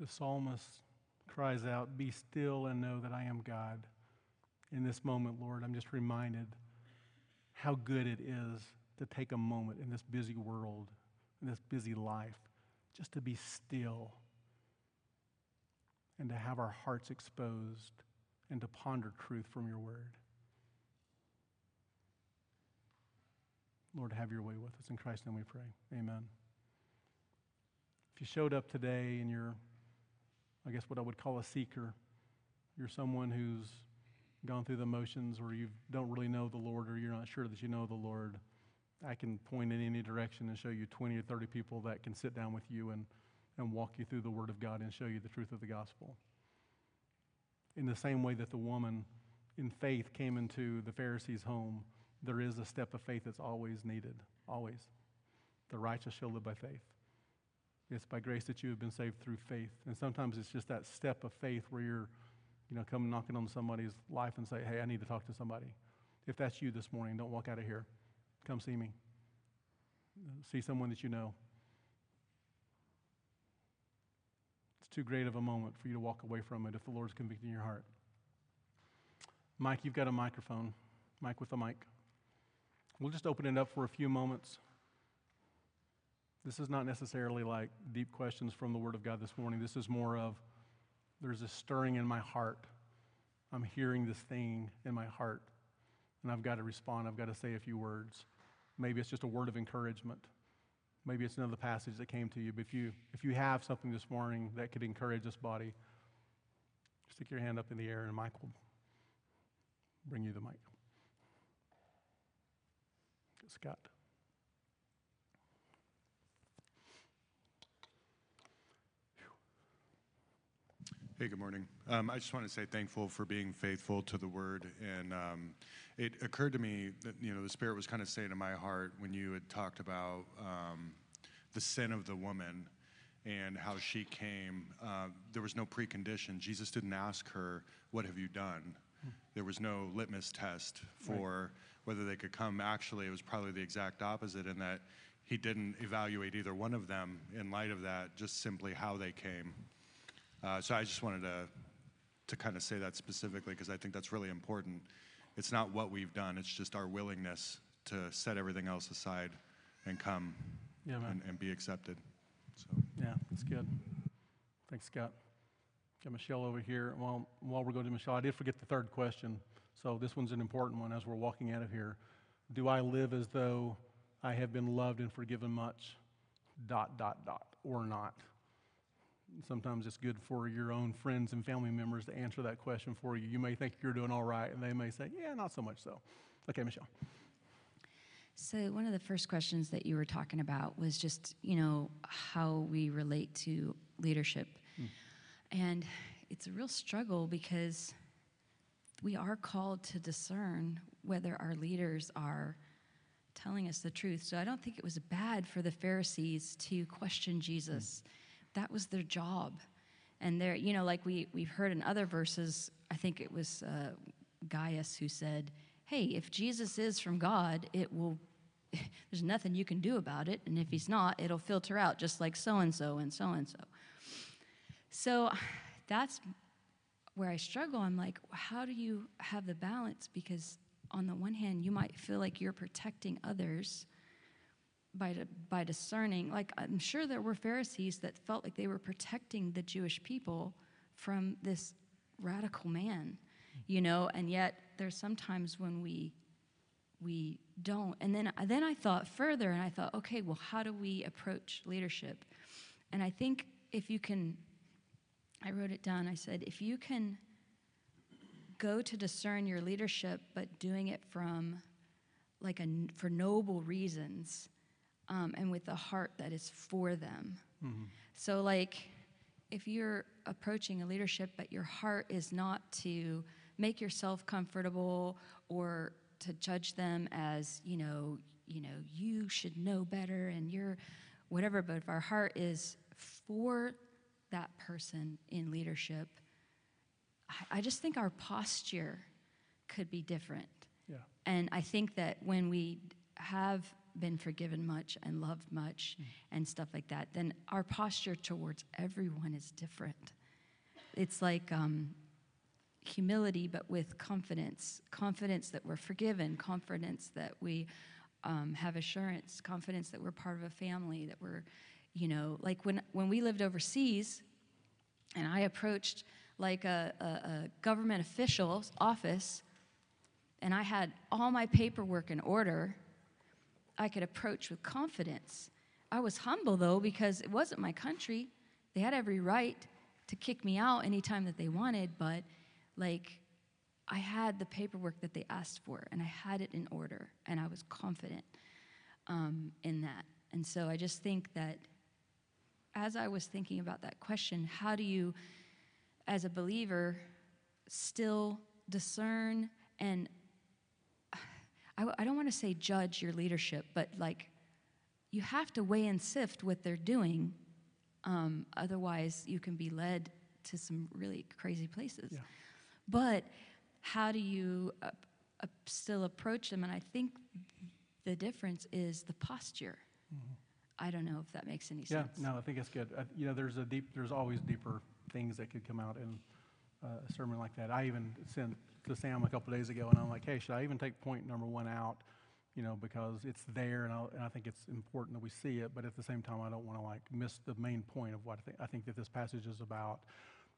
The psalmist cries out, Be still and know that I am God. In this moment, Lord, I'm just reminded how good it is to take a moment in this busy world, in this busy life, just to be still and to have our hearts exposed and to ponder truth from your word. Lord, have your way with us. In Christ's name we pray. Amen. If you showed up today and you're, I guess, what I would call a seeker, you're someone who's gone through the motions or you don't really know the Lord or you're not sure that you know the Lord, I can point in any direction and show you 20 or 30 people that can sit down with you and, and walk you through the Word of God and show you the truth of the gospel. In the same way that the woman in faith came into the Pharisee's home, there is a step of faith that's always needed, always. The righteous shall live by faith. It's by grace that you have been saved through faith. And sometimes it's just that step of faith where you're, you know, come knocking on somebody's life and say, hey, I need to talk to somebody. If that's you this morning, don't walk out of here. Come see me. See someone that you know. It's too great of a moment for you to walk away from it if the Lord's convicting your heart. Mike, you've got a microphone. Mike with a mic. We'll just open it up for a few moments. This is not necessarily like deep questions from the Word of God this morning. This is more of there's a stirring in my heart. I'm hearing this thing in my heart, and I've got to respond. I've got to say a few words. Maybe it's just a word of encouragement. Maybe it's another passage that came to you. But if you, if you have something this morning that could encourage this body, stick your hand up in the air, and Mike will bring you the mic. Scott. Hey, good morning. Um, I just want to say thankful for being faithful to the word. And um, it occurred to me that, you know, the Spirit was kind of saying to my heart when you had talked about um, the sin of the woman and how she came. Uh, there was no precondition. Jesus didn't ask her, What have you done? There was no litmus test for right. whether they could come. Actually, it was probably the exact opposite in that he didn't evaluate either one of them in light of that, just simply how they came. Uh, so I just wanted to, to kind of say that specifically because I think that's really important. It's not what we've done, it's just our willingness to set everything else aside and come yeah, and, and, be accepted. So. Yeah, that's good. Thanks, Scott. Got Michelle over here. While, while we're going to Michelle, I did forget the third question. So this one's an important one as we're walking out of here. Do I live as though I have been loved and forgiven much? Dot, dot, dot, or not? Sometimes it's good for your own friends and family members to answer that question for you. You may think you're doing all right, and they may say, yeah, not so much so. Okay, Michelle. So, one of the first questions that you were talking about was just, you know, how we relate to leadership. Hmm. And it's a real struggle because we are called to discern whether our leaders are telling us the truth. So, I don't think it was bad for the Pharisees to question Jesus. Hmm that was their job. And they're, you know, like we, we've heard in other verses, I think it was uh, Gaius who said, hey, if Jesus is from God, it will, there's nothing you can do about it. And if he's not, it'll filter out just like so and so and so and so. So that's where I struggle. I'm like, how do you have the balance? Because on the one hand, you might feel like you're protecting others by, by discerning, like I'm sure there were Pharisees that felt like they were protecting the Jewish people from this radical man, you know, and yet there's sometimes when we we don't. And then then I thought further and I thought, okay, well, how do we approach leadership? And I think if you can I wrote it down. I said, if you can go to discern your leadership, but doing it from like a for noble reasons, um, and with a heart that is for them. Mm-hmm. So, like, if you're approaching a leadership, but your heart is not to make yourself comfortable or to judge them as, you know, you know, you should know better and you're whatever, but if our heart is for that person in leadership, I, I just think our posture could be different. Yeah. And I think that when we have been forgiven much and loved much and stuff like that, then our posture towards everyone is different. It's like um, humility, but with confidence confidence that we're forgiven, confidence that we um, have assurance, confidence that we're part of a family, that we're, you know, like when, when we lived overseas and I approached like a, a, a government official's office and I had all my paperwork in order, I could approach with confidence. I was humble though because it wasn't my country. They had every right to kick me out anytime that they wanted, but like I had the paperwork that they asked for and I had it in order and I was confident um, in that. And so I just think that as I was thinking about that question, how do you, as a believer, still discern and I, I don't want to say judge your leadership, but like you have to weigh and sift what they're doing. Um, otherwise, you can be led to some really crazy places. Yeah. But how do you uh, uh, still approach them? And I think the difference is the posture. I don't know if that makes any Yeah, sense. Yeah, no, I think it's good. Uh, You know, there's a deep, there's always deeper things that could come out in a sermon like that. I even sent to Sam a couple days ago, and I'm like, hey, should I even take point number one out? You know, because it's there, and, I'll, and I think it's important that we see it. But at the same time, I don't want to like miss the main point of what I think. I think that this passage is about.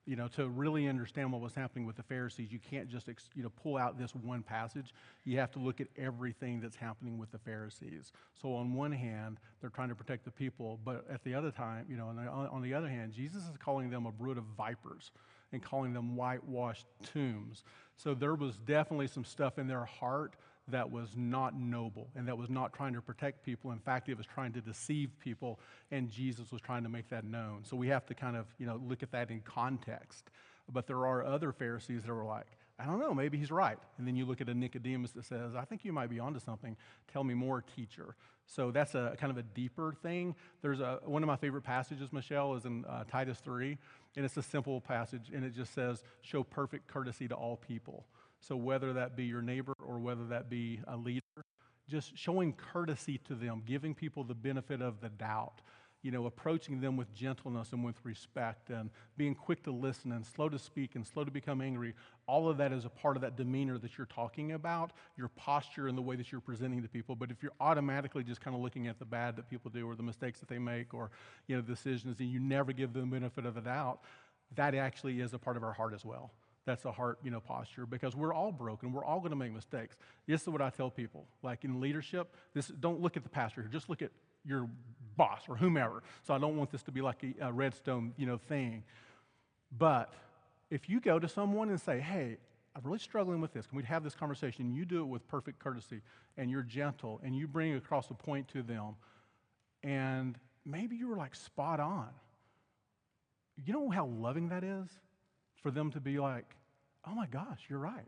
You know, to really understand what was happening with the Pharisees, you can't just ex- you know pull out this one passage. You have to look at everything that's happening with the Pharisees. So on one hand, they're trying to protect the people, but at the other time, you know, on the, on the other hand, Jesus is calling them a brood of vipers and calling them whitewashed tombs. So there was definitely some stuff in their heart that was not noble and that was not trying to protect people. In fact, it was trying to deceive people, and Jesus was trying to make that known. So we have to kind of, you know, look at that in context. But there are other Pharisees that were like, I don't know, maybe he's right. And then you look at a Nicodemus that says, I think you might be onto something. Tell me more, teacher. So that's a kind of a deeper thing. There's a, one of my favorite passages, Michelle, is in uh, Titus 3, and it's a simple passage, and it just says, Show perfect courtesy to all people. So whether that be your neighbor or whether that be a leader, just showing courtesy to them, giving people the benefit of the doubt, you know, approaching them with gentleness and with respect, and being quick to listen and slow to speak and slow to become angry. All of that is a part of that demeanor that you're talking about, your posture and the way that you're presenting to people. But if you're automatically just kind of looking at the bad that people do or the mistakes that they make or, you know, decisions, and you never give them the benefit of the doubt, that actually is a part of our heart as well. That's a heart, you know, posture because we're all broken. We're all going to make mistakes. This is what I tell people. Like in leadership, this don't look at the pastor here. Just look at your boss or whomever. So I don't want this to be like a, a redstone, you know, thing. But if you go to someone and say, "Hey, I'm really struggling with this. Can we have this conversation?" You do it with perfect courtesy and you're gentle and you bring across a point to them, and maybe you were like spot on. You know how loving that is for them to be like, "Oh my gosh, you're right.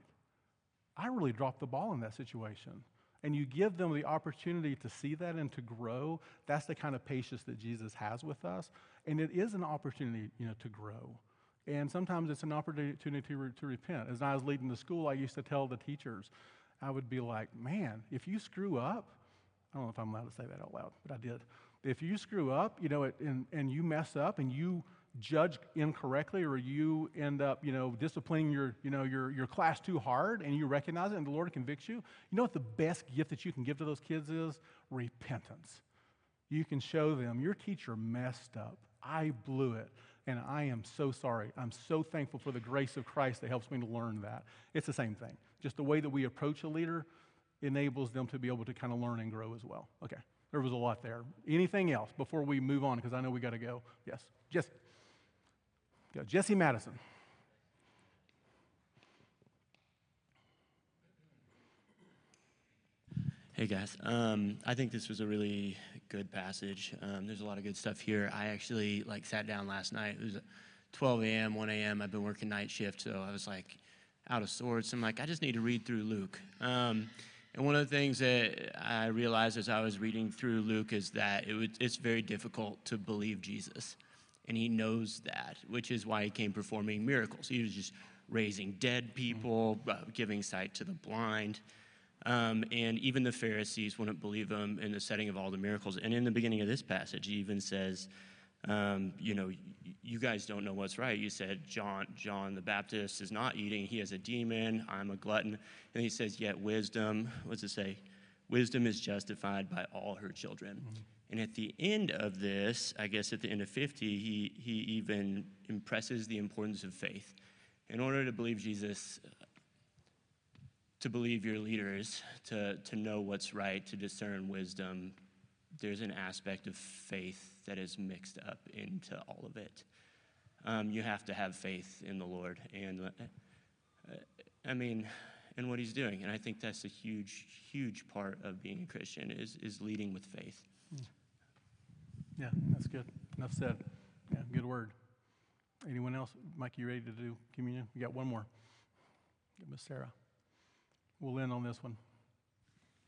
I really dropped the ball in that situation." And you give them the opportunity to see that and to grow. That's the kind of patience that Jesus has with us. And it is an opportunity, you know, to grow. And sometimes it's an opportunity to, re- to repent. As I was leading the school, I used to tell the teachers, I would be like, man, if you screw up, I don't know if I'm allowed to say that out loud, but I did. If you screw up, you know, it, and, and you mess up and you judge incorrectly or you end up, you know, disciplining your, you know, your, your class too hard and you recognize it and the Lord convicts you, you know what the best gift that you can give to those kids is? Repentance. You can show them, your teacher messed up. I blew it. And I am so sorry. I'm so thankful for the grace of Christ that helps me to learn that. It's the same thing. Just the way that we approach a leader enables them to be able to kind of learn and grow as well. Okay, there was a lot there. Anything else before we move on? Because I know we got to go. Yes, Jesse. Go. Jesse Madison. Hey guys, um, I think this was a really good passage. Um, there's a lot of good stuff here. I actually like sat down last night. It was 12 a.m., 1 a.m. I've been working night shift, so I was like out of sorts. I'm like, I just need to read through Luke. Um, and one of the things that I realized as I was reading through Luke is that it was, it's very difficult to believe Jesus, and he knows that, which is why he came performing miracles. He was just raising dead people, uh, giving sight to the blind. Um, and even the Pharisees wouldn't believe him in the setting of all the miracles. And in the beginning of this passage, he even says, um, you know, you guys don't know what's right. You said John, John the Baptist is not eating; he has a demon. I'm a glutton. And he says, yet wisdom. What's it say? Wisdom is justified by all her children. And at the end of this, I guess at the end of 50, he, he even impresses the importance of faith. In order to believe Jesus, to believe your leaders, to, to know what's right, to discern wisdom, there's an aspect of faith that is mixed up into all of it. Um, you have to have faith in the Lord. And uh, I mean, and what he's doing. And I think that's a huge, huge part of being a Christian is, is leading with faith. Yeah, that's good. Enough said. Yeah, good word. Anyone else? Mike, you ready to do communion? We got one more. Miss Sarah. We'll end on this one.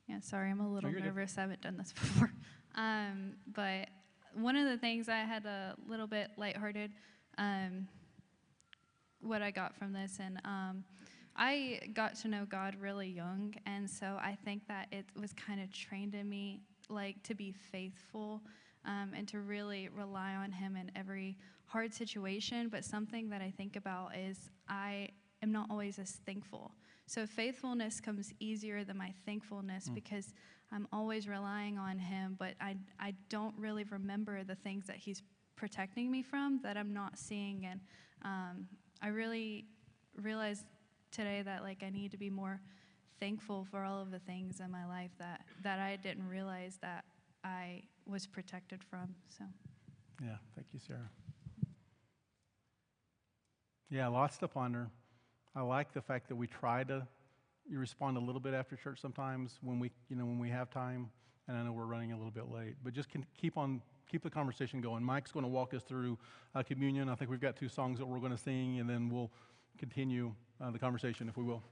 Yeah, sorry, I'm a little you're good. nervous. I haven't done this before. Um, but one of the things I had a little bit lighthearted, um, what I got from this, and um, I got to know God really young, and so I think that it was kind of trained in me, like to be faithful um, and to really rely on Him in every hard situation. But something that I think about is I am not always as thankful. So faithfulness comes easier than my thankfulness because I'm always relying on Him, but I, I don't really remember the things that He's protecting me from that I'm not seeing. And um, I really realized today that like I need to be more thankful for all of the things in my life that, that I didn't realize that I was protected from. So. Yeah, thank you, Sarah. Yeah, lots to ponder. I like the fact that we try to you respond a little bit after church sometimes when we, you know, when we have time. And I know we're running a little bit late, but just can keep on keep the conversation going. Mike's going to walk us through uh, communion. I think we've got two songs that we're going to sing, and then we'll continue Uh, the conversation if we will.